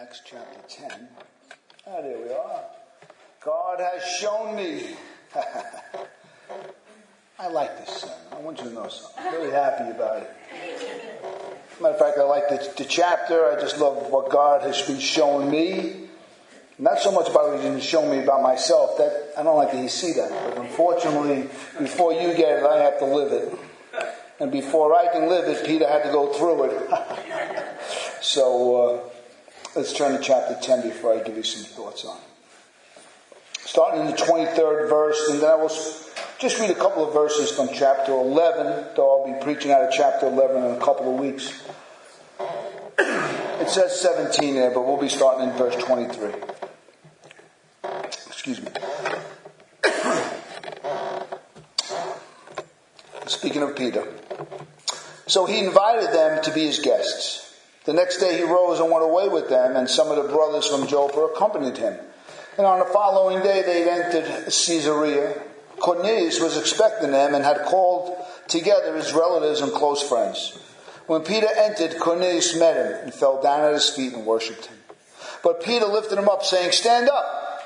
Acts chapter 10. Ah, there we are. God has shown me. I like this sermon. I want you to know something. I'm really happy about it. Matter of fact, I like the, the chapter. I just love what God has been showing me. Not so much about what He's showing me about myself. That I don't like to see that. But unfortunately, before you get it, I have to live it. And before I can live it, Peter had to go through it. so uh, let's turn to chapter 10 before I give you some thoughts on it. Starting in the 23rd verse, and then I will just read a couple of verses from chapter 11, though I'll be preaching out of chapter 11 in a couple of weeks. It says 17 there, but we'll be starting in verse 23. Excuse me. Speaking of Peter. So he invited them to be his guests. The next day he rose and went away with them, and some of the brothers from Joppa accompanied him. And on the following day they entered Caesarea. Cornelius was expecting them and had called together his relatives and close friends. When Peter entered, Cornelius met him and fell down at his feet and worshipped him. But Peter lifted him up, saying, Stand up!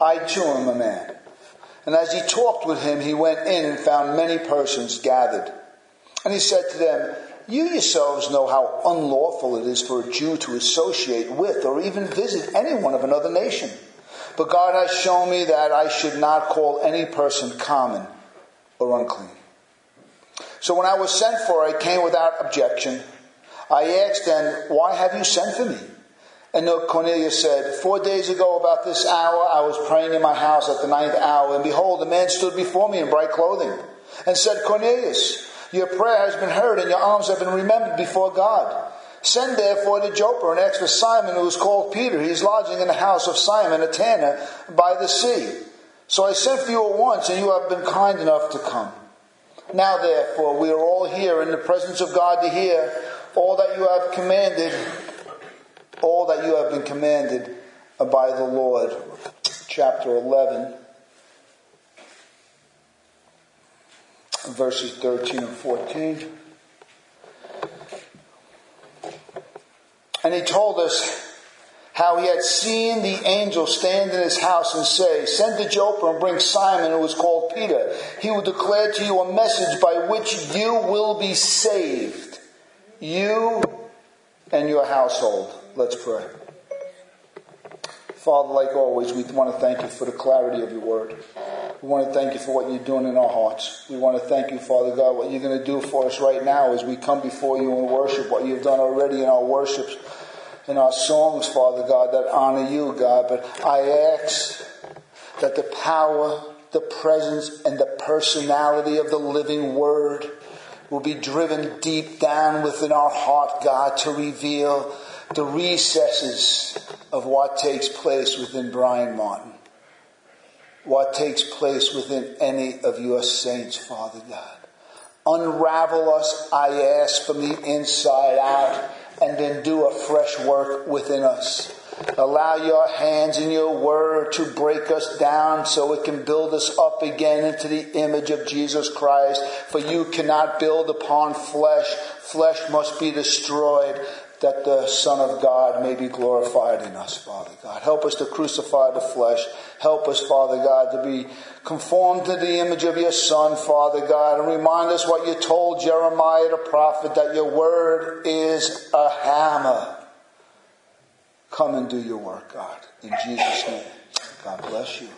I too am a man. And as he talked with him, he went in and found many persons gathered. And he said to them, You yourselves know how unlawful it is for a Jew to associate with or even visit anyone of another nation. But God has shown me that I should not call any person common or unclean. So when I was sent for, I came without objection. I asked them, Why have you sent for me? And Cornelius said, Four days ago, about this hour, I was praying in my house at the ninth hour, and behold, a man stood before me in bright clothing, and said, Cornelius, your prayer has been heard, and your alms have been remembered before God. Send therefore to Joppa and ask for Simon, who is called Peter. He is lodging in the house of Simon, a tanner, by the sea. So I sent for you at once, and you have been kind enough to come. Now therefore, we are all here in the presence of God to hear all that you have commanded all that you have been commanded by the Lord. Chapter 11, verses 13 and 14. And he told us how he had seen the angel stand in his house and say, Send to Joppa and bring Simon, who is called Peter. He will declare to you a message by which you will be saved, you and your household. Let's pray. Father, like always, we want to thank you for the clarity of your word. We want to thank you for what you're doing in our hearts. We want to thank you, Father God, what you're going to do for us right now as we come before you and worship, what you've done already in our worships, in our songs, Father God, that honor you, God. But I ask that the power, the presence, and the personality of the living word will be driven deep down within our heart, God, to reveal the recesses of what takes place within Brian Martin, what takes place within any of your saints, Father God. Unravel us, I ask, from the inside out, and then do a fresh work within us. Allow your hands and your word to break us down so it can build us up again into the image of Jesus Christ. For you cannot build upon flesh. Flesh must be destroyed that the Son of God may be glorified in us, Father God. Help us to crucify the flesh. Help us, Father God, to be conformed to the image of your Son, Father God, and remind us what you told Jeremiah the prophet that your word is a hammer. Come and do your work, God. In Jesus' name. God bless you.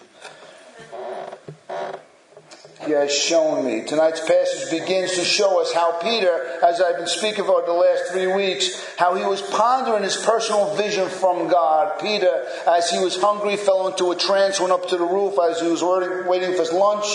He has shown me. Tonight's passage begins to show us how Peter, as I've been speaking for the last three weeks, how he was pondering his personal vision from God. Peter, as he was hungry, fell into a trance, went up to the roof as he was waiting for his lunch.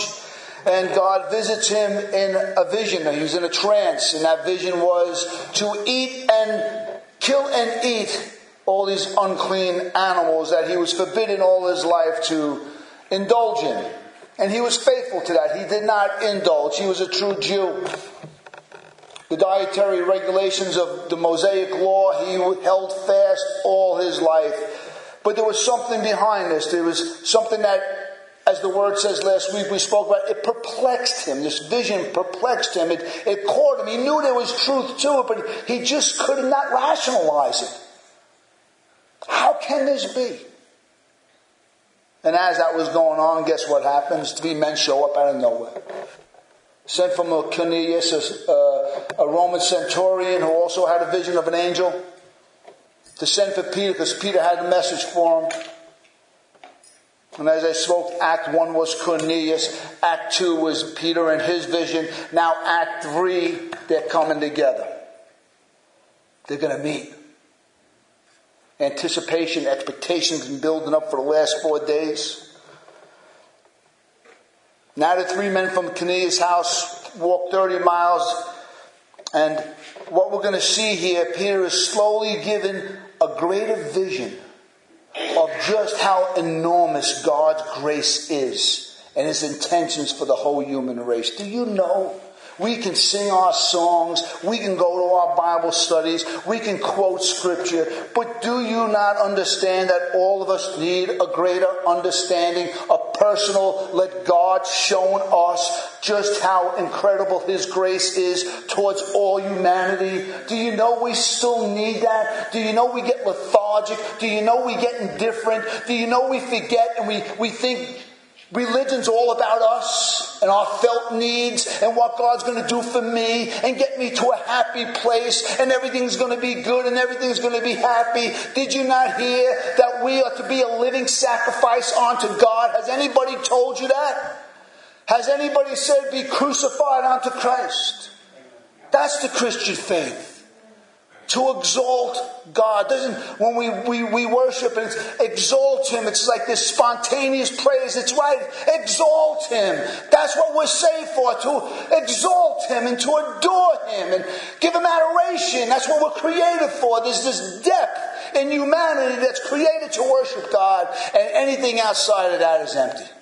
And God visits him in a vision. He was in a trance, and that vision was to eat and kill and eat all these unclean animals that he was forbidden all his life to indulge in. And he was faithful to that. He did not indulge. He was a true Jew. The dietary regulations of the Mosaic law, he held fast all his life. But there was something behind this. There was something that, as the word says last week, we spoke about, it perplexed him. This vision perplexed him. It, it caught him. He knew there was truth to it, but he just could not rationalize it. How can this be? And as that was going on, guess what happens? Three men show up out of nowhere. Sent from a Cornelius, a, a Roman centurion who also had a vision of an angel, to send for Peter because Peter had a message for him. And as I spoke, Act 1 was Cornelius, Act 2 was Peter and his vision. Now, Act 3, they're coming together. They're going to meet. Anticipation, expectations been building up for the last four days. Now the three men from Cornelius' house walk 30 miles, and what we're going to see here, Peter is slowly given a greater vision of just how enormous God's grace is and his intentions for the whole human race. Do you know we can sing our songs. We can go to our Bible studies. We can quote scripture. But do you not understand that all of us need a greater understanding, a personal, let God show us just how incredible His grace is towards all humanity? Do you know we still need that? Do you know we get lethargic? Do you know we get indifferent? Do you know we forget and we, we think Religion's all about us and our felt needs and what God's going to do for me and get me to a happy place and everything's going to be good and everything's going to be happy. Did you not hear that we are to be a living sacrifice unto God? Has anybody told you that? Has anybody said be crucified unto Christ? That's the Christian faith to exalt God. Doesn't when we, we, we worship and exalt Him, it's like this spontaneous praise. It's right. Exalt Him. That's what we're saved for, to exalt Him and to adore Him and give Him adoration. That's what we're created for. There's this depth in humanity that's created to worship God, and anything outside of that is. Empty.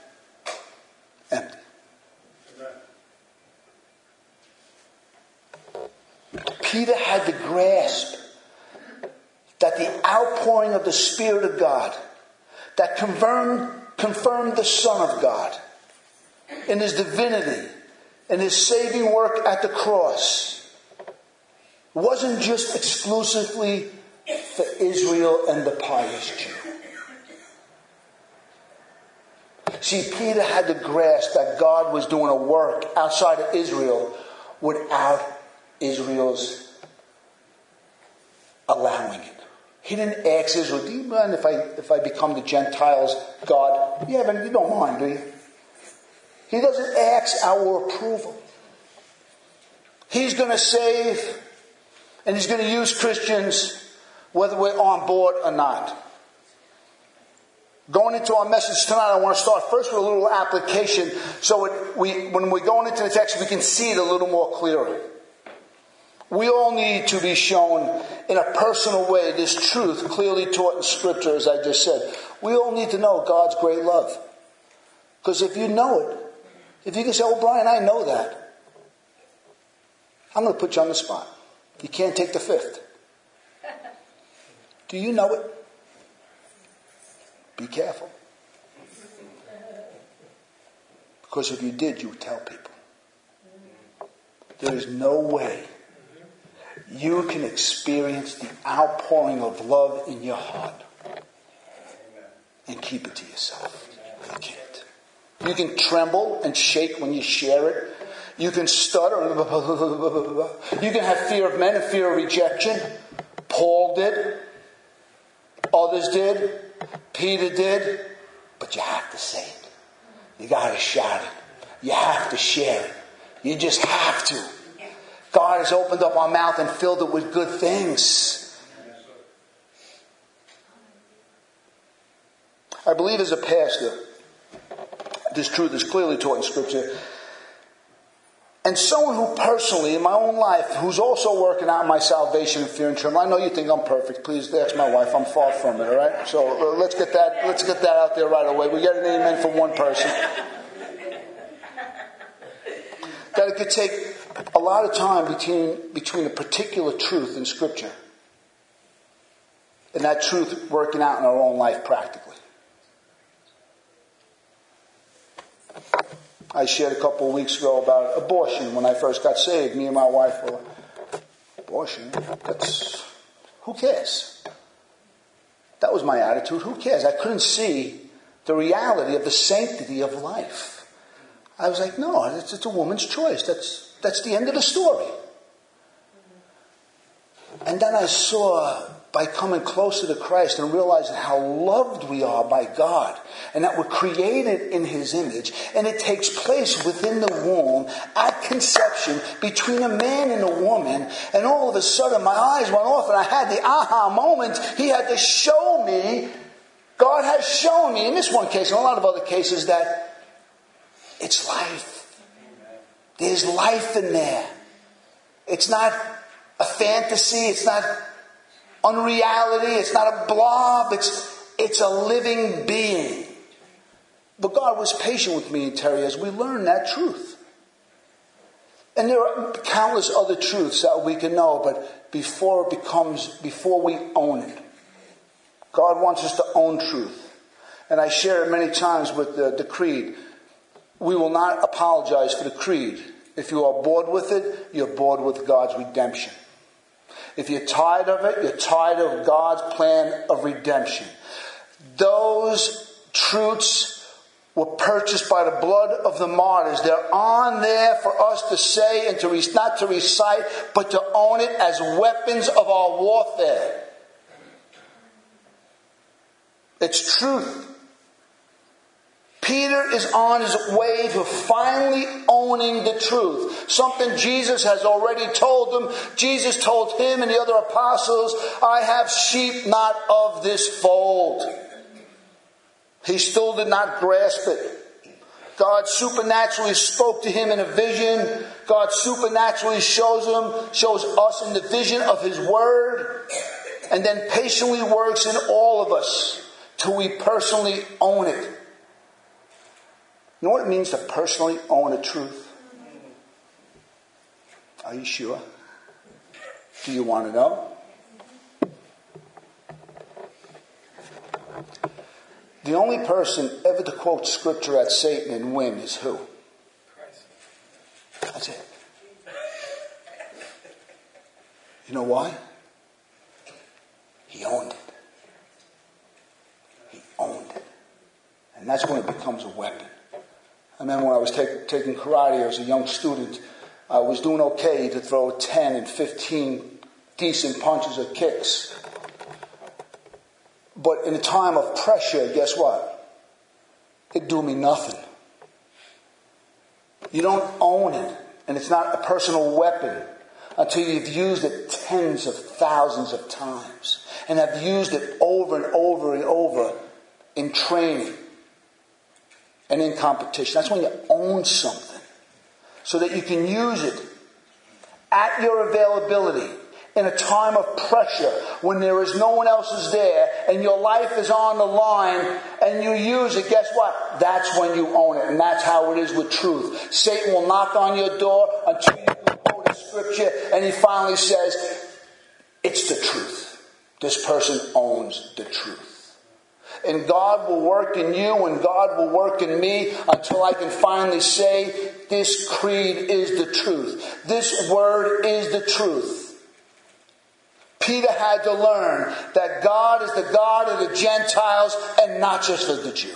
Peter had to grasp that the outpouring of the Spirit of God that confirmed, confirmed the Son of God in his divinity, in his saving work at the cross, wasn't just exclusively for Israel and the pious Jew. See, Peter had to grasp that God was doing a work outside of Israel without Israel's allowing it. He didn't ask Israel, do you mind if I, if I become the Gentiles' God? Yeah, but you don't mind, do you? He doesn't ask our approval. He's going to save, and he's going to use Christians whether we're on board or not. Going into our message tonight, I want to start first with a little application so it, we, when we're going into the text, we can see it a little more clearly. We all need to be shown in a personal way this truth clearly taught in Scripture, as I just said. We all need to know God's great love. Because if you know it, if you can say, Oh, Brian, I know that, I'm going to put you on the spot. You can't take the fifth. Do you know it? Be careful. Because if you did, you would tell people. There is no way you can experience the outpouring of love in your heart and keep it to yourself. You can't. You can tremble and shake when you share it. You can stutter. You can have fear of men and fear of rejection. Paul did. Others did. Peter did. But you have to say it. You got to shout it. You have to share it. You just have to. God has opened up our mouth and filled it with good things. I believe as a pastor, this truth is clearly taught in Scripture. And someone who personally, in my own life, who's also working out my salvation in fear and trembling. I know you think I'm perfect. Please ask my wife. I'm far from it. All right. So uh, let's get that. Let's get that out there right away. We get an amen from one person. that it could take a lot of time between, between a particular truth in Scripture and that truth working out in our own life practically. I shared a couple of weeks ago about abortion when I first got saved. Me and my wife were, abortion? That's, who cares? That was my attitude. Who cares? I couldn't see the reality of the sanctity of life. I was like, no, it's, it's a woman's choice. That's, that's the end of the story. And then I saw by coming closer to Christ and realizing how loved we are by God and that we're created in His image and it takes place within the womb at conception between a man and a woman and all of a sudden my eyes went off and I had the aha moment. He had to show me, God has shown me in this one case and a lot of other cases that it's life. There's life in there. It's not a fantasy. It's not unreality. It's not a blob. It's, it's a living being. But God was patient with me and Terry as we learned that truth. And there are countless other truths that we can know, but before it becomes, before we own it, God wants us to own truth. And I share it many times with the, the creed. We will not apologize for the creed. If you are bored with it, you're bored with God's redemption. If you're tired of it, you're tired of God's plan of redemption. Those truths were purchased by the blood of the martyrs. They're on there for us to say and to re- not to recite, but to own it as weapons of our warfare. It's truth. Peter is on his way to finally owning the truth. Something Jesus has already told them. Jesus told him and the other apostles, I have sheep not of this fold. He still did not grasp it. God supernaturally spoke to him in a vision. God supernaturally shows him, shows us in the vision of his word, and then patiently works in all of us till we personally own it. You know what it means to personally own a truth? Are you sure? Do you want to know? The only person ever to quote scripture at Satan and win is who? Christ. That's it. You know why? He owned it. He owned it. And that's when it becomes a weapon. I remember when I was take, taking karate as a young student, I was doing okay to throw 10 and 15 decent punches or kicks. But in a time of pressure, guess what? It do me nothing. You don't own it, and it's not a personal weapon until you've used it tens of thousands of times and have used it over and over and over in training and in competition. That's when you own something so that you can use it at your availability in a time of pressure when there is no one else is there and your life is on the line and you use it, guess what? That's when you own it. And that's how it is with truth. Satan will knock on your door until you quote a scripture and he finally says, it's the truth. This person owns the truth. And God will work in you and God will work in me until I can finally say, this creed is the truth. This word is the truth. Peter had to learn that God is the God of the Gentiles and not just of the Jew.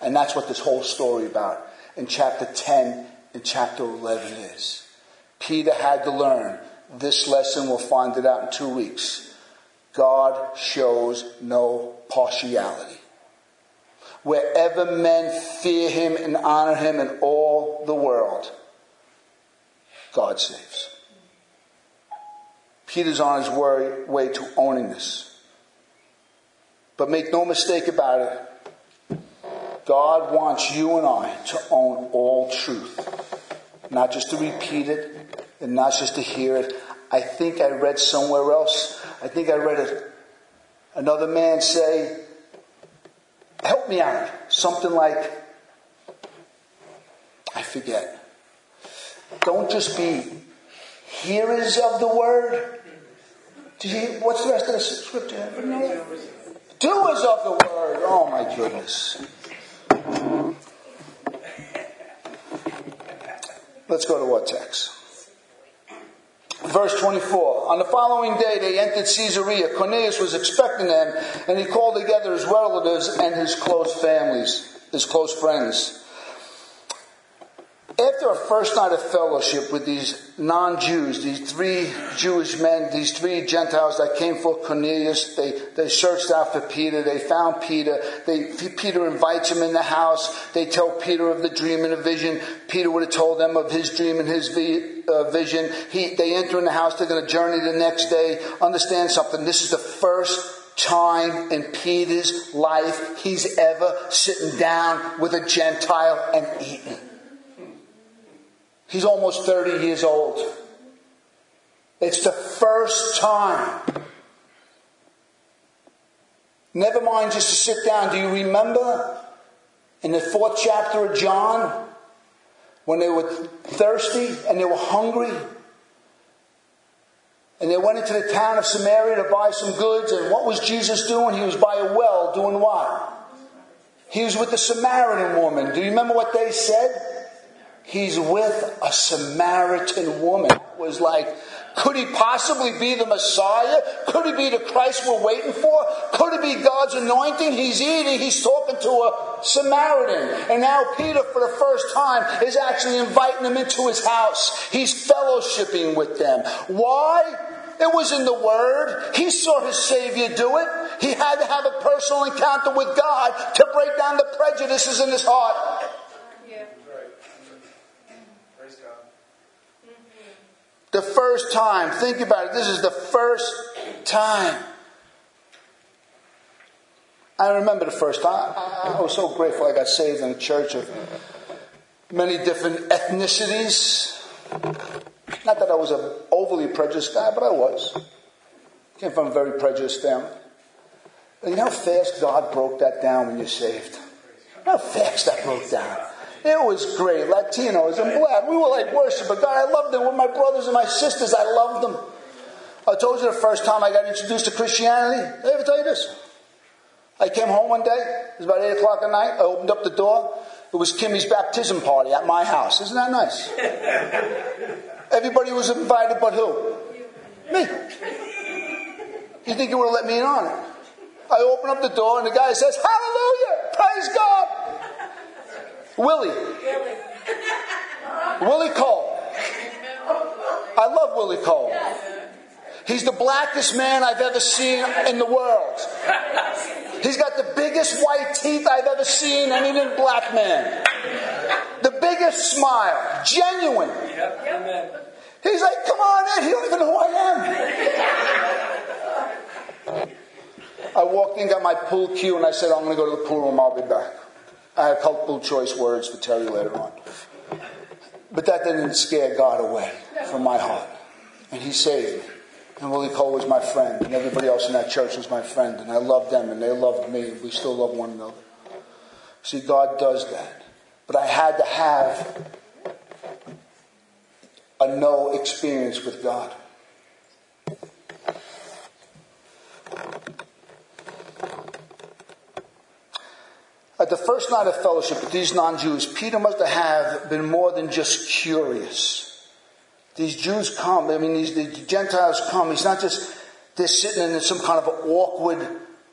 And that's what this whole story about in chapter 10 and chapter 11 is. Peter had to learn this lesson. We'll find it out in two weeks. God shows no partiality. Wherever men fear him and honor him in all the world, God saves. Peter's on his way, to owning this. But make no mistake about it. God wants you and I to own all truth. Not just to repeat it and not just to hear it. I think I read somewhere else I think I read it. Another man say, help me out. Something like, I forget. Don't just be hearers of the word. Did you, what's the rest of the scripture? Doers of the word. Oh my goodness. Let's go to what text? Verse 24. On the following day, they entered Caesarea. Cornelius was expecting them, and he called together his relatives and his close families, his close friends. After a first night of fellowship with these non Jews, these three Jewish men, these three Gentiles that came for Cornelius, they, they searched after Peter. They found Peter. They, Peter invites him in the house. They tell Peter of the dream and the vision. Peter would have told them of his dream and his uh, vision. He, they enter in the house. They're going to journey the next day. Understand something. This is the first time in Peter's life he's ever sitting down with a Gentile and eating. He's almost 30 years old. It's the first time. Never mind just to sit down. Do you remember in the fourth chapter of John when they were thirsty and they were hungry? And they went into the town of Samaria to buy some goods. And what was Jesus doing? He was by a well doing what? He was with the Samaritan woman. Do you remember what they said? He's with a Samaritan woman. It was like, could he possibly be the Messiah? Could he be the Christ we're waiting for? Could it be God's anointing? He's eating, he's talking to a Samaritan. And now Peter, for the first time, is actually inviting them into his house. He's fellowshipping with them. Why? It was in the Word. He saw his Savior do it. He had to have a personal encounter with God to break down the prejudices in his heart. The first time. Think about it. This is the first time. I remember the first time. I, was so grateful I got saved in a church of many different ethnicities. Not that I was an overly prejudiced guy, but I was. Came from a very prejudiced family. You know how fast God broke that down when you're saved? How fast that broke down. It was great. Latinos and black. We were like worshiping God. I loved them. With my brothers and my sisters, I loved them. I told you the first time I got introduced to Christianity. Did I ever tell you this? I came home one day. It was about 8 o'clock at night. I opened up the door. It was Kimmy's baptism party at my house. Isn't that nice? Everybody was invited but who? Me. You think you would have let me in on it? I open up the door and the guy says, Hallelujah! Praise God! Willie. Willie Cole. I love Willie Cole. He's the blackest man I've ever seen in the world. He's got the biggest white teeth I've ever seen any black man. The biggest smile. Genuine. He's like, come on in. He don't even know who I am. I walked in, got my pool cue, and I said, I'm going to go to the pool room. I'll be back. I have helpful choice words to tell you later on. But that didn't scare God away from my heart. And He saved me. And Willie Cole was my friend, and everybody else in that church was my friend, and I loved them, and they loved me. We still love one another. See, God does that. But I had to have a no experience with God. At the first night of fellowship with these non Jews, Peter must have been more than just curious. These Jews come, I mean, these the Gentiles come. He's not just they're sitting in some kind of awkward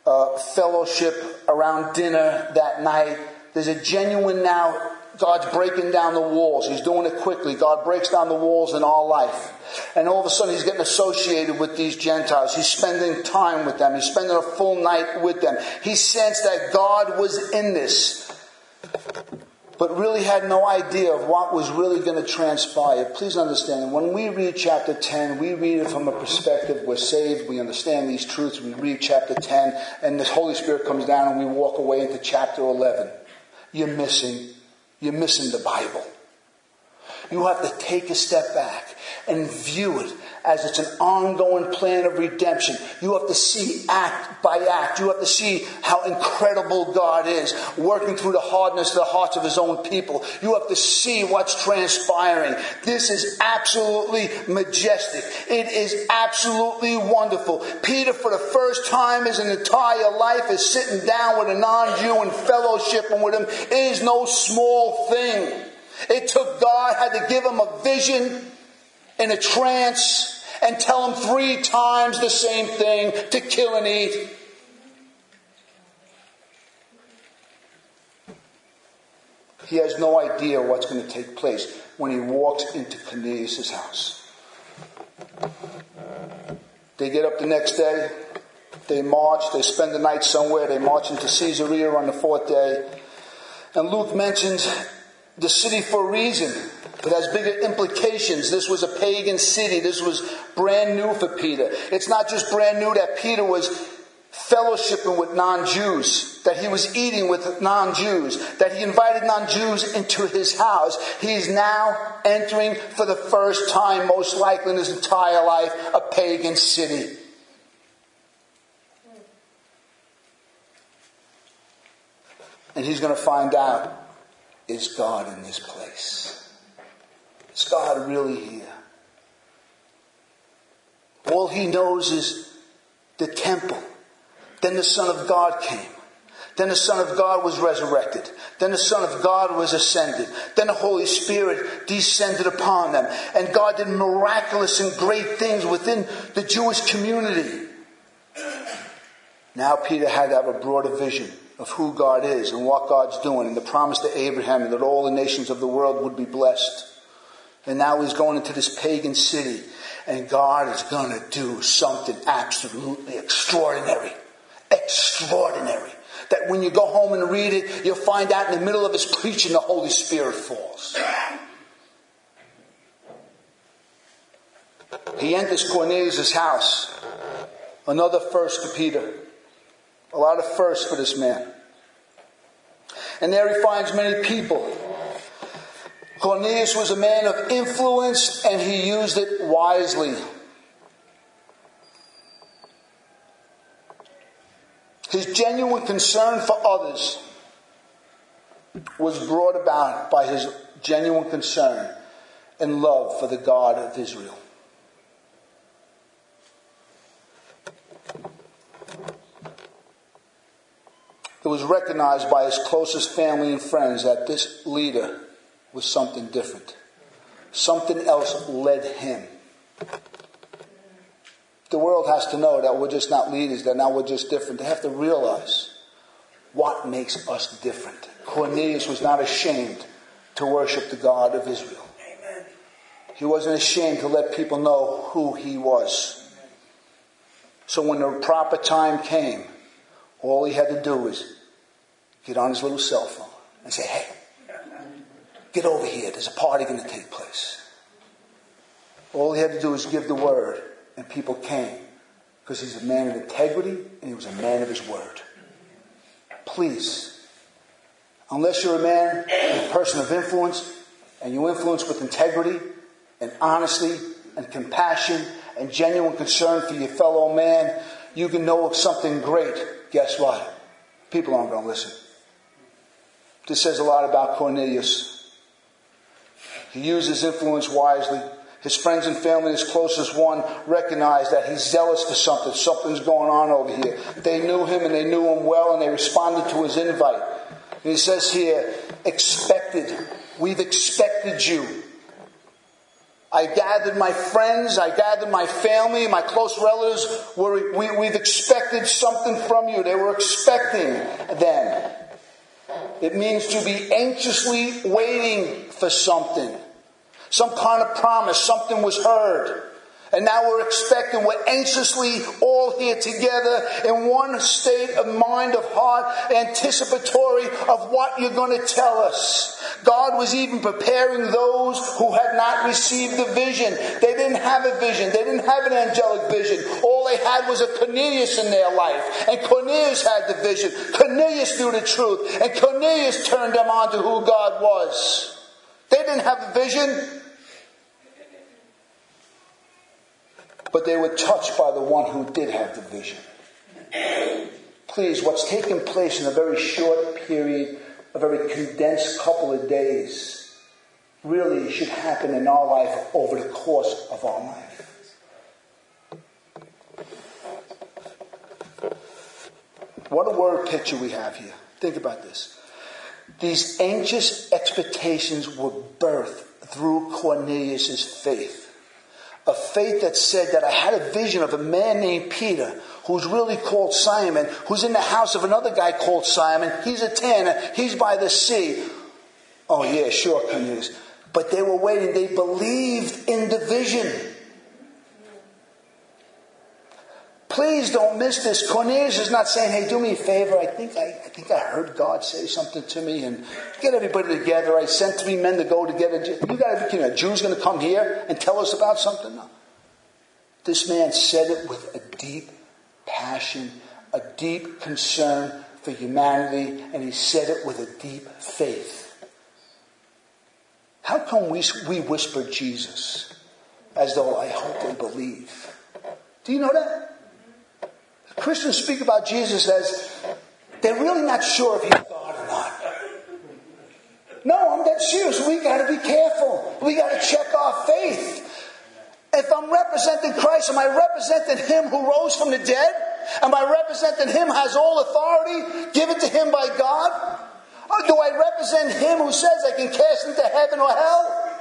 uh, fellowship around dinner that night. There's a genuine now God's breaking down the walls. He's doing it quickly. God breaks down the walls in our life. And all of a sudden, he's getting associated with these Gentiles. He's spending time with them. He's spending a full night with them. He sensed that God was in this, but really had no idea of what was really going to transpire. Please understand, when we read chapter 10, we read it from a perspective we're saved, we understand these truths. We read chapter 10, and the Holy Spirit comes down, and we walk away into chapter 11. You're missing you're missing the Bible. You have to take a step back and view it as it's an ongoing plan of redemption. You have to see act by act. You have to see how incredible God is working through the hardness of the hearts of his own people. You have to see what's transpiring. This is absolutely majestic. It is absolutely wonderful. Peter, for the first time in his entire life, is sitting down with a non-Jew and fellowshipping with him. It is no small thing. It took God, had to give him a vision in a trance and tell him three times the same thing to kill and eat. He has no idea what's going to take place when he walks into Cornelius' house. They get up the next day, they march, they spend the night somewhere, they march into Caesarea on the fourth day. And Luke mentions the city for a reason. It has bigger implications. This was a pagan city. This was brand new for Peter. It's not just brand new that Peter was fellowshipping with non-Jews, that he was eating with non-Jews, that he invited non-Jews into his house. He's now entering for the first time, most likely in his entire life, a pagan city. And he's going to find out, is God in this place? Is God really here? All he knows is the temple then the Son of God came. Then the Son of God was resurrected. Then the Son of God was ascended. Then the Holy Spirit descended upon them. And God did miraculous and great things within the Jewish community. Now Peter had to have a broader vision of who God is and what God's doing and the promise to Abraham and that all the nations of the world would be blessed. And now he's going into this pagan city and God is going to do something absolutely extraordinary extraordinary. That when you go home and read it, you'll find out in the middle of his preaching, the Holy Spirit falls. He enters Cornelius' house. Another first to Peter. A lot of firsts for this man. And there he finds many people. Cornelius was a man of influence and he used it wisely. His genuine concern for others was brought about by his genuine concern and love for the God of Israel. It was recognized by his closest family and friends that this leader was something different. Something else led him. The world has to know that we're just not leaders, that now we're just different. They have to realize what makes us different. Cornelius was not ashamed to worship the God of Israel. He wasn't ashamed to let people know who he was. So when the proper time came, all he had to do was get on his little cell phone and say, hey, get over here. There's a party going to take place. All he had to do was give the word and people came because he's a man of integrity and he was a man of his word. Please, unless you're a man, a person of influence, and you influence with integrity and honesty and compassion and genuine concern for your fellow man, you can know of something great. Guess what? People aren't going to listen. This says a lot about Cornelius. He used his influence wisely. His friends and family, his closest one, recognized that he's zealous for something. Something's going on over here. They knew him and they knew him well and they responded to his invite. And he says here, expected. We've expected you. I gathered my friends, I gathered my family, my close relatives. we, we've expected something from you. They were expecting then. It means to be anxiously waiting for something. Some kind of promise, something was heard. And now we're expecting, we're anxiously all here together in one state of mind, of heart, anticipatory of what you're going to tell us. God was even preparing those who had not received the vision. They didn't have a vision. They didn't have an angelic vision. All they had was a Cornelius in their life. And Cornelius had the vision. Cornelius knew the truth. And Cornelius turned them on to who God was. They didn't have a vision. But they were touched by the one who did have the vision. Please, what's taken place in a very short period, a very condensed couple of days, really should happen in our life over the course of our life. What a word picture we have here. Think about this. These anxious expectations were birthed through Cornelius' faith. a faith that said that I had a vision of a man named Peter who's really called Simon, who's in the house of another guy called Simon. He's a tanner, he's by the sea. Oh, yeah, sure, Cornelius. But they were waiting, they believed in the vision. Please don't miss this. Cornelius is not saying, hey, do me a favor. I think I, I think I heard God say something to me and get everybody together. I sent three men to go together. You got to, you know, Jews going to come here and tell us about something? No. This man said it with a deep passion, a deep concern for humanity, and he said it with a deep faith. How come we, we whisper Jesus as though I hope and believe? Do you know that? Christians speak about Jesus as they're really not sure if he's God or not. No, I'm that serious. We got to be careful. We got to check our faith. If I'm representing Christ, am I representing Him who rose from the dead? Am I representing Him has all authority given to Him by God? Or do I represent Him who says I can cast into heaven or hell?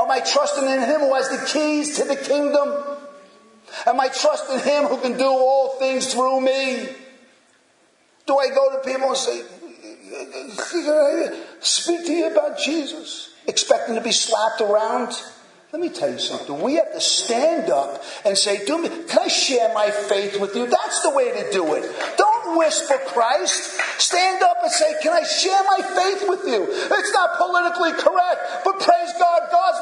Am I trusting in Him who has the keys to the kingdom? Am I trusting Him who can do all things through me? Do I go to people and say, speak to you about Jesus, expecting to be slapped around? Let me tell you something. We have to stand up and say, do me, can I share my faith with you? That's the way to do it. Don't whisper Christ. Stand up and say, can I share my faith with you? It's not politically correct, but God's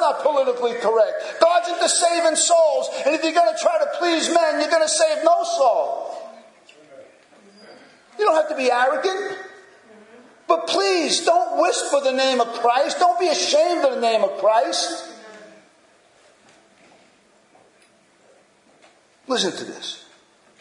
not politically correct. God's into saving souls. And if you're going to try to please men, you're going to save no soul. You don't have to be arrogant. But please don't whisper the name of Christ. Don't be ashamed of the name of Christ. Listen to this.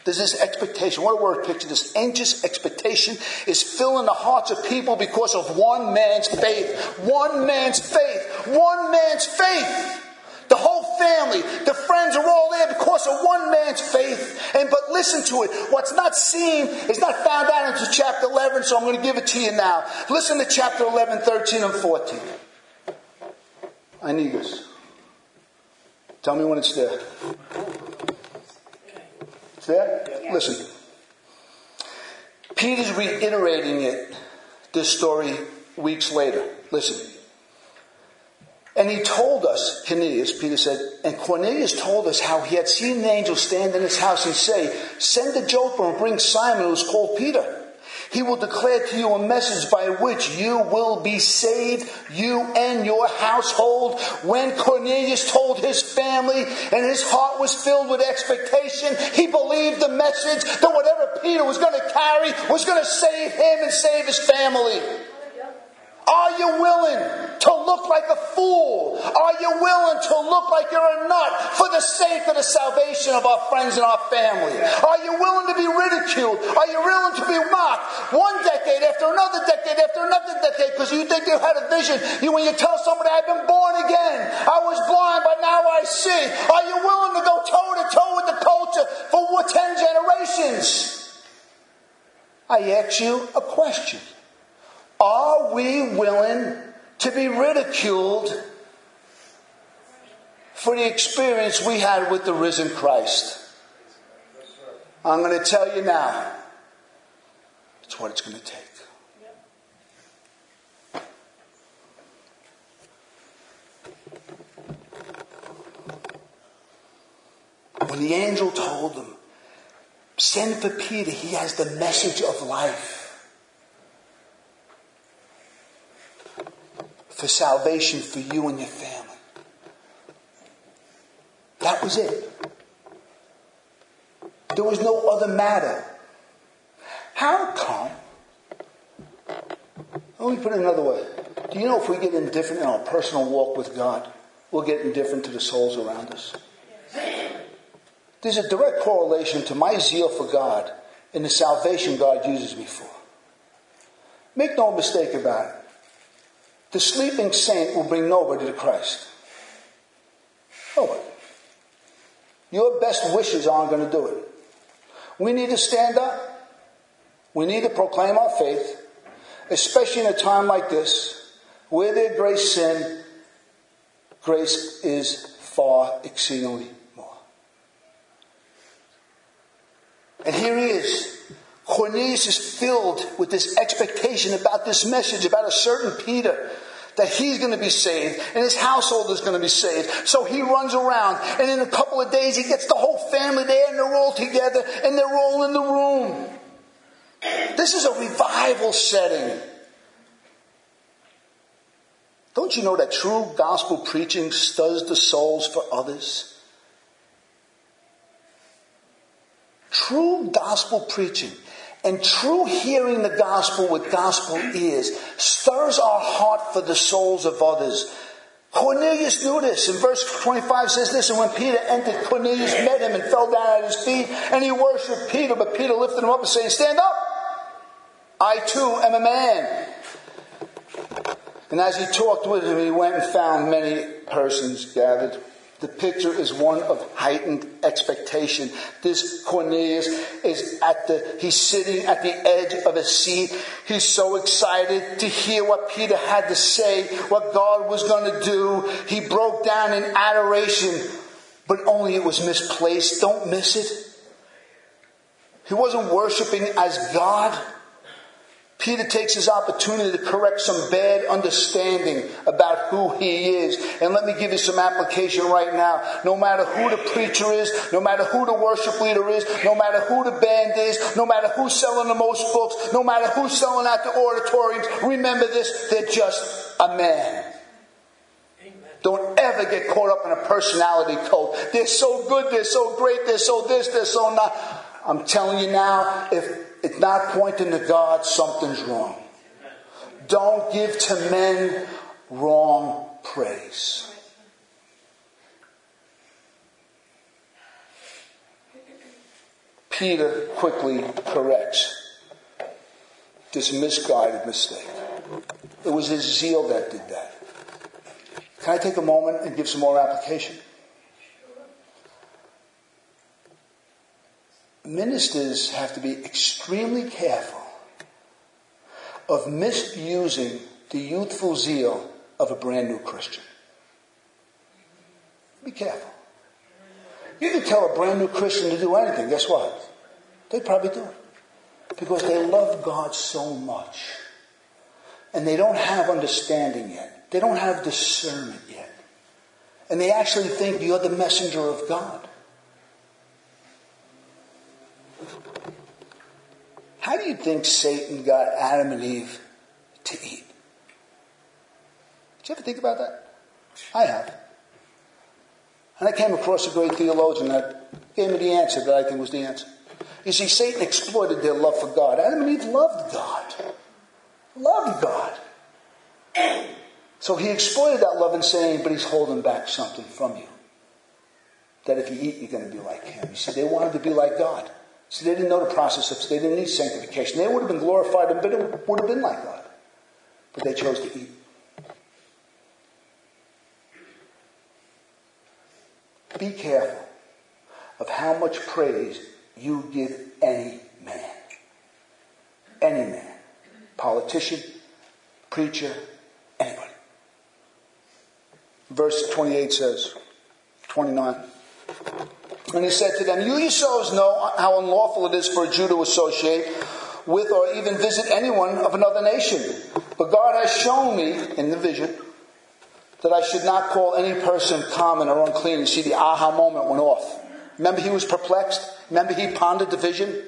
There's this expectation. What a word picture. This anxious expectation is filling the hearts of people because of one man's faith. One man's faith. One man's faith. The whole family, the friends are all there because of one man's faith. And but listen to it. What's not seen is not found out until chapter 11, so I'm going to give it to you now. Listen to chapter 11, 13, and 14. I need this. Tell me when it's there. There? Yeah. Listen. Peter's reiterating it, this story, weeks later. Listen. And he told us, Cornelius, Peter said, and Cornelius told us how he had seen an angel stand in his house and say, Send to Joppa and bring Simon, who's called Peter. He will declare to you a message by which you will be saved, you and your household. When Cornelius told his family and his heart was filled with expectation, he believed the message that whatever Peter was going to carry was going to save him and save his family. Are you willing to look like a fool? Are you willing to look like you're a nut for the sake of the salvation of our friends and our family? Are you willing to be ridiculed? Are you willing to be mocked one decade after another decade after another decade because you think you had a vision? You, when you tell somebody, I've been born again, I was blind, but now I see. Are you willing to go toe to toe with the culture for 10 generations? I ask you a question. Are we willing to be ridiculed for the experience we had with the risen Christ? I'm going to tell you now. It's what it's going to take. When the angel told them, send for Peter, he has the message of life. For salvation for you and your family. That was it. There was no other matter. How come? Let me put it another way. Do you know if we get indifferent in our personal walk with God, we'll get indifferent to the souls around us? There's a direct correlation to my zeal for God and the salvation God uses me for. Make no mistake about it. The sleeping saint will bring nobody to Christ. Nobody. Your best wishes aren't going to do it. We need to stand up. We need to proclaim our faith, especially in a time like this, where there's grace sin, grace is far exceedingly more. And here he is. Cornelius is filled with this expectation about this message, about a certain Peter that he's going to be saved and his household is going to be saved. So he runs around and in a couple of days he gets the whole family there and they're all together and they're all in the room. This is a revival setting. Don't you know that true gospel preaching stirs the souls for others? True gospel preaching and true hearing the gospel with gospel ears stirs our heart for the souls of others. Cornelius knew this. In verse 25 says this, and when Peter entered, Cornelius met him and fell down at his feet, and he worshiped Peter, but Peter lifted him up and said, Stand up! I too am a man. And as he talked with him, he went and found many persons gathered. The picture is one of heightened expectation. This Cornelius is at the, he's sitting at the edge of a seat. He's so excited to hear what Peter had to say, what God was going to do. He broke down in adoration, but only it was misplaced. Don't miss it. He wasn't worshiping as God. Peter takes his opportunity to correct some bad understanding about who he is. And let me give you some application right now. No matter who the preacher is, no matter who the worship leader is, no matter who the band is, no matter who's selling the most books, no matter who's selling out the auditoriums, remember this, they're just a man. Don't ever get caught up in a personality cult. They're so good, they're so great, they're so this, they're so not. I'm telling you now, if it's not pointing to God, something's wrong. Don't give to men wrong praise. Peter quickly corrects this misguided mistake. It was his zeal that did that. Can I take a moment and give some more application? Ministers have to be extremely careful of misusing the youthful zeal of a brand new Christian. Be careful. You can tell a brand new Christian to do anything, guess what? They probably do. Because they love God so much. And they don't have understanding yet. They don't have discernment yet. And they actually think you're the messenger of God. How do you think Satan got Adam and Eve to eat? Did you ever think about that? I have. And I came across a great theologian that gave me the answer that I think was the answer. You see, Satan exploited their love for God. Adam and Eve loved God. Loved God. So he exploited that love in saying, but he's holding back something from you. That if you eat, you're going to be like him. You see, they wanted to be like God. So they didn't know the process of, they didn't need sanctification. They would have been glorified and been, would have been like God. But they chose to eat. Be careful of how much praise you give any man. Any man. Politician, preacher, anybody. Verse 28 says, 29. And he said to them, You yourselves know how unlawful it is for a Jew to associate with or even visit anyone of another nation. But God has shown me in the vision that I should not call any person common or unclean. You see, the aha moment went off. Remember, he was perplexed? Remember, he pondered the vision?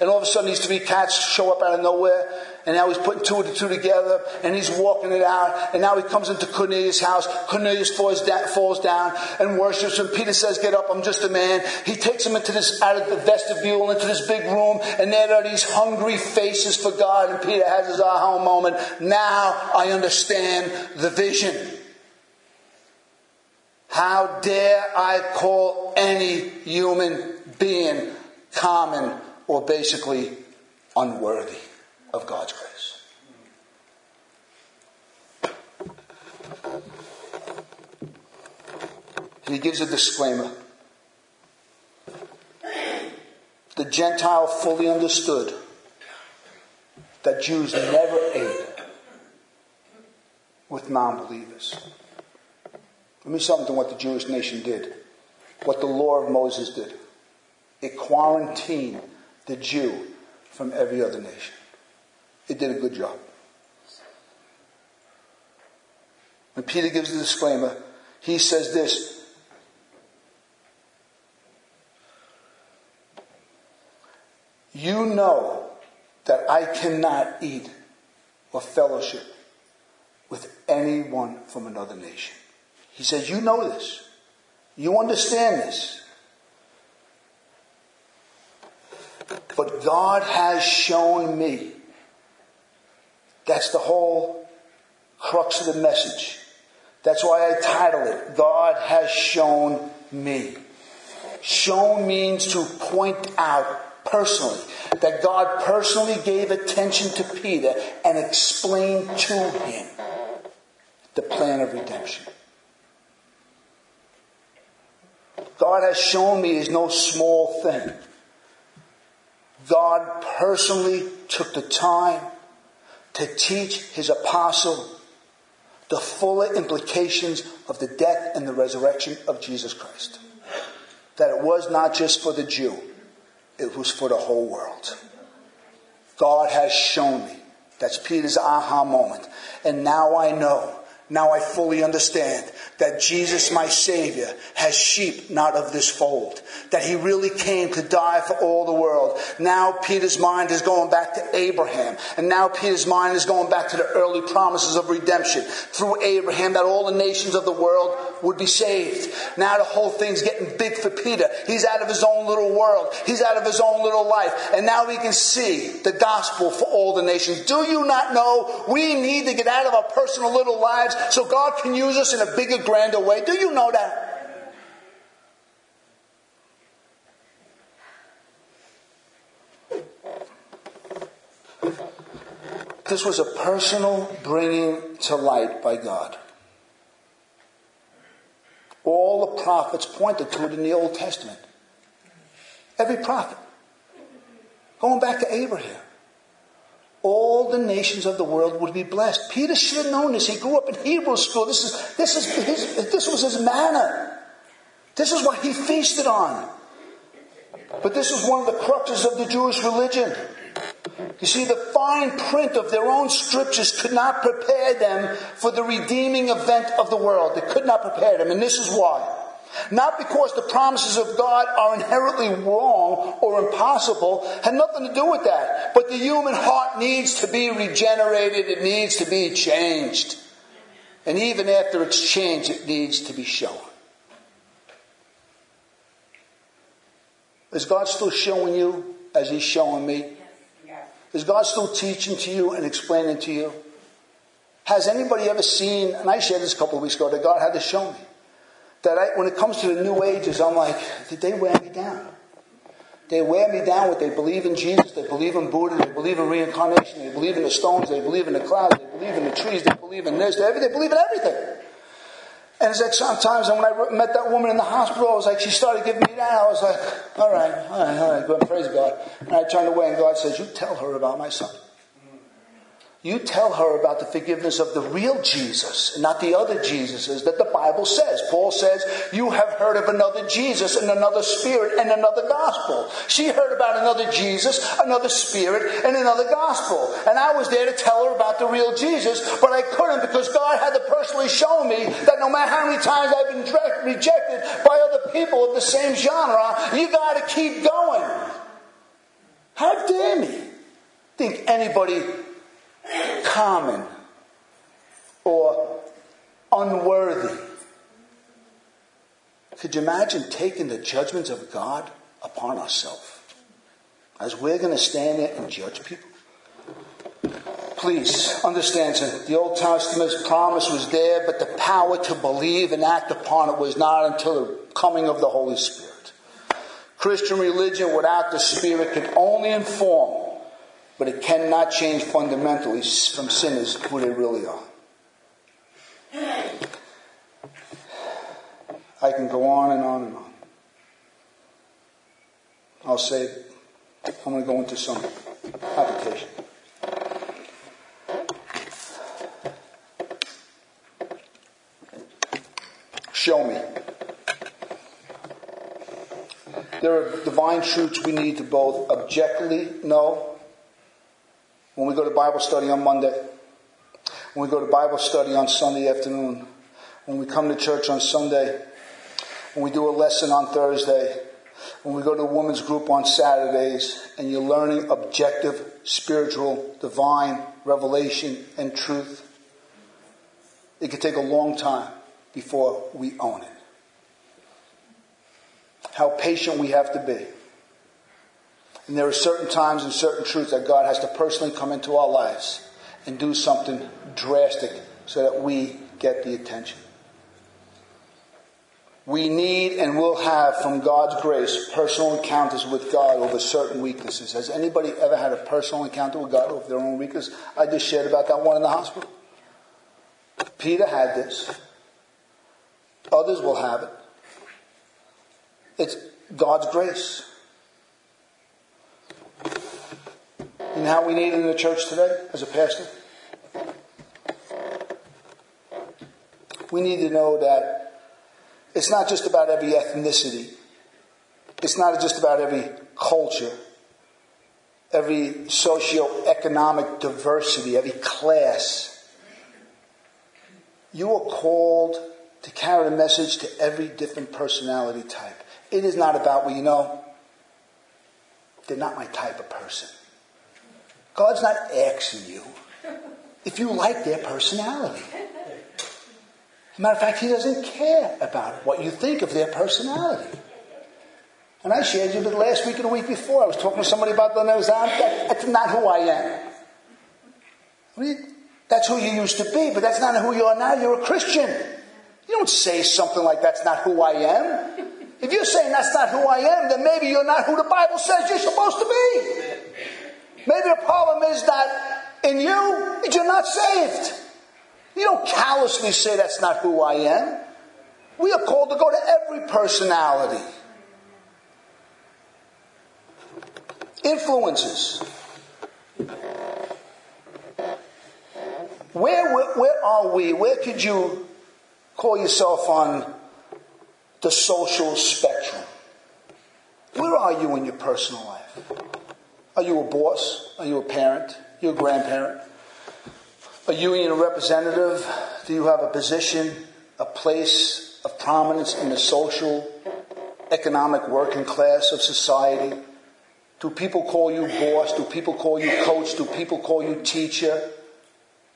And all of a sudden, these three cats show up out of nowhere. And now he's putting two and two together and he's walking it out. And now he comes into Cornelius' house. Cornelius falls down, falls down and worships him. Peter says, Get up, I'm just a man. He takes him into this, out of the vestibule, into this big room. And there are these hungry faces for God. And Peter has his aha moment. Now I understand the vision. How dare I call any human being common or basically unworthy of God's grace. He gives a disclaimer. The Gentile fully understood that Jews never ate with non believers. Let me something what the Jewish nation did, what the law of Moses did. It quarantined the Jew from every other nation. It did a good job. When Peter gives the disclaimer, he says this You know that I cannot eat or fellowship with anyone from another nation. He says, You know this. You understand this. But God has shown me. That's the whole crux of the message. That's why I title it, God has shown me. Shown means to point out personally. That God personally gave attention to Peter and explained to him the plan of redemption. God has shown me is no small thing. God personally took the time to teach his apostle the fuller implications of the death and the resurrection of Jesus Christ. That it was not just for the Jew, it was for the whole world. God has shown me. That's Peter's aha moment. And now I know now I fully understand that Jesus, my Savior, has sheep not of this fold. That He really came to die for all the world. Now Peter's mind is going back to Abraham. And now Peter's mind is going back to the early promises of redemption. Through Abraham, that all the nations of the world would be saved. Now the whole thing's getting big for Peter. He's out of his own little world. He's out of his own little life. And now we can see the gospel for all the nations. Do you not know we need to get out of our personal little lives so God can use us in a bigger, grander way. Do you know that? This was a personal bringing to light by God. All the prophets pointed to it in the Old Testament. Every prophet. Going back to Abraham all the nations of the world would be blessed. Peter should have known this. He grew up in Hebrew school. This, is, this, is his, this was his manna. This is what he feasted on. But this is one of the cruxes of the Jewish religion. You see, the fine print of their own scriptures could not prepare them for the redeeming event of the world. They could not prepare them, and this is why. Not because the promises of God are inherently wrong or impossible, had nothing to do with that. But the human heart needs to be regenerated, it needs to be changed. And even after it's changed, it needs to be shown. Is God still showing you as He's showing me? Is God still teaching to you and explaining to you? Has anybody ever seen, and I shared this a couple of weeks ago, that God had to show me that I, when it comes to the New Ages, I'm like, did they wear me down? They wear me down with they believe in Jesus, they believe in Buddha, they believe in reincarnation, they believe in the stones, they believe in the clouds, they believe in the trees, they believe in this, they, believe in everything. And it's like sometimes and when I met that woman in the hospital, I was like, she started giving me that. I was like, all right, all right, all right, praise God. And I turned away and God says, you tell her about my son. You tell her about the forgiveness of the real Jesus and not the other Jesuses that the Bible says. Paul says, You have heard of another Jesus and another spirit and another gospel. She heard about another Jesus, another spirit, and another gospel. And I was there to tell her about the real Jesus, but I couldn't because God had to personally show me that no matter how many times I've been rejected by other people of the same genre, you got to keep going. How dare me think anybody common or unworthy. Could you imagine taking the judgments of God upon ourselves? As we're going to stand there and judge people? Please understand that the Old Testament's promise was there, but the power to believe and act upon it was not until the coming of the Holy Spirit. Christian religion without the Spirit can only inform but it cannot change fundamentally from sinners who they really are. I can go on and on and on. I'll say, I'm going to go into some application. Show me. There are divine truths we need to both objectively know when we go to Bible study on Monday, when we go to Bible study on Sunday afternoon, when we come to church on Sunday, when we do a lesson on Thursday, when we go to a women's group on Saturdays, and you're learning objective, spiritual, divine revelation and truth, it could take a long time before we own it. How patient we have to be. And there are certain times and certain truths that God has to personally come into our lives and do something drastic so that we get the attention. We need and will have from God's grace personal encounters with God over certain weaknesses. Has anybody ever had a personal encounter with God over their own weakness? I just shared about that one in the hospital. Peter had this. Others will have it. It's God's grace. And how we need it in the church today as a pastor? We need to know that it's not just about every ethnicity. It's not just about every culture, every socio-economic diversity, every class. You are called to carry a message to every different personality type. It is not about, well, you know, they're not my type of person. God's not asking you if you like their personality. matter of fact, He doesn't care about what you think of their personality. And I shared you the last week and the week before. I was talking to somebody about the nose. That, that's not who I am. I that's who you used to be, but that's not who you are now. You're a Christian. You don't say something like that's not who I am. If you're saying that's not who I am, then maybe you're not who the Bible says you're supposed to be. Maybe the problem is that in you, you're not saved. You don't callously say that's not who I am. We are called to go to every personality. Influences. Where, where, where, are we? Where could you call yourself on the social spectrum? Where are you in your personal life? Are you a boss? Are you a parent? Are you a grandparent? Are you a representative? Do you have a position, a place of prominence in the social, economic working class of society? Do people call you boss? Do people call you coach? Do people call you teacher?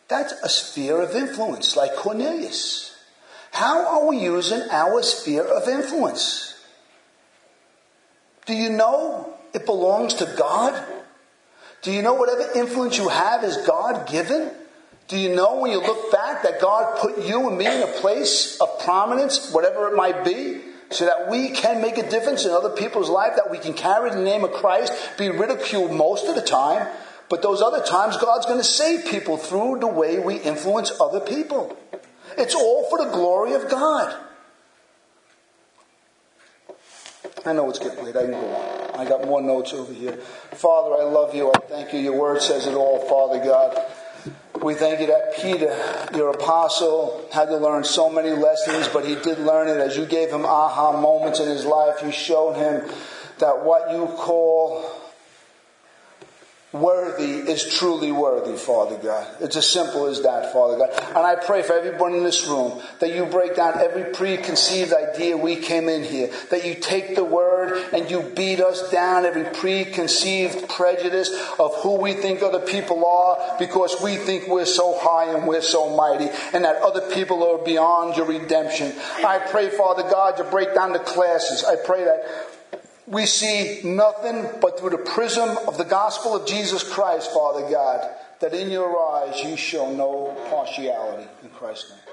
That's a sphere of influence, like Cornelius. How are we using our sphere of influence? Do you know it belongs to God? Do you know whatever influence you have is God given? Do you know when you look back that God put you and me in a place of prominence, whatever it might be, so that we can make a difference in other people's life, that we can carry the name of Christ, be ridiculed most of the time, but those other times, God's going to save people through the way we influence other people. It's all for the glory of God. I know it's getting late. I can go on. I got more notes over here. Father, I love you. I thank you. Your word says it all, Father God. We thank you that Peter, your apostle, had to learn so many lessons, but he did learn it as you gave him aha moments in his life. You showed him that what you call worthy is truly worthy, Father God. It's as simple as that, Father God. And I pray for everyone in this room that you break down every preconceived idea we came in here, that you take the word and you beat us down every preconceived prejudice of who we think other people are because we think we're so high and we're so mighty and that other people are beyond your redemption. I pray, Father God, to break down the classes. I pray that we see nothing but through the prism of the gospel of Jesus Christ, Father God, that in your eyes you show no partiality in Christ's name.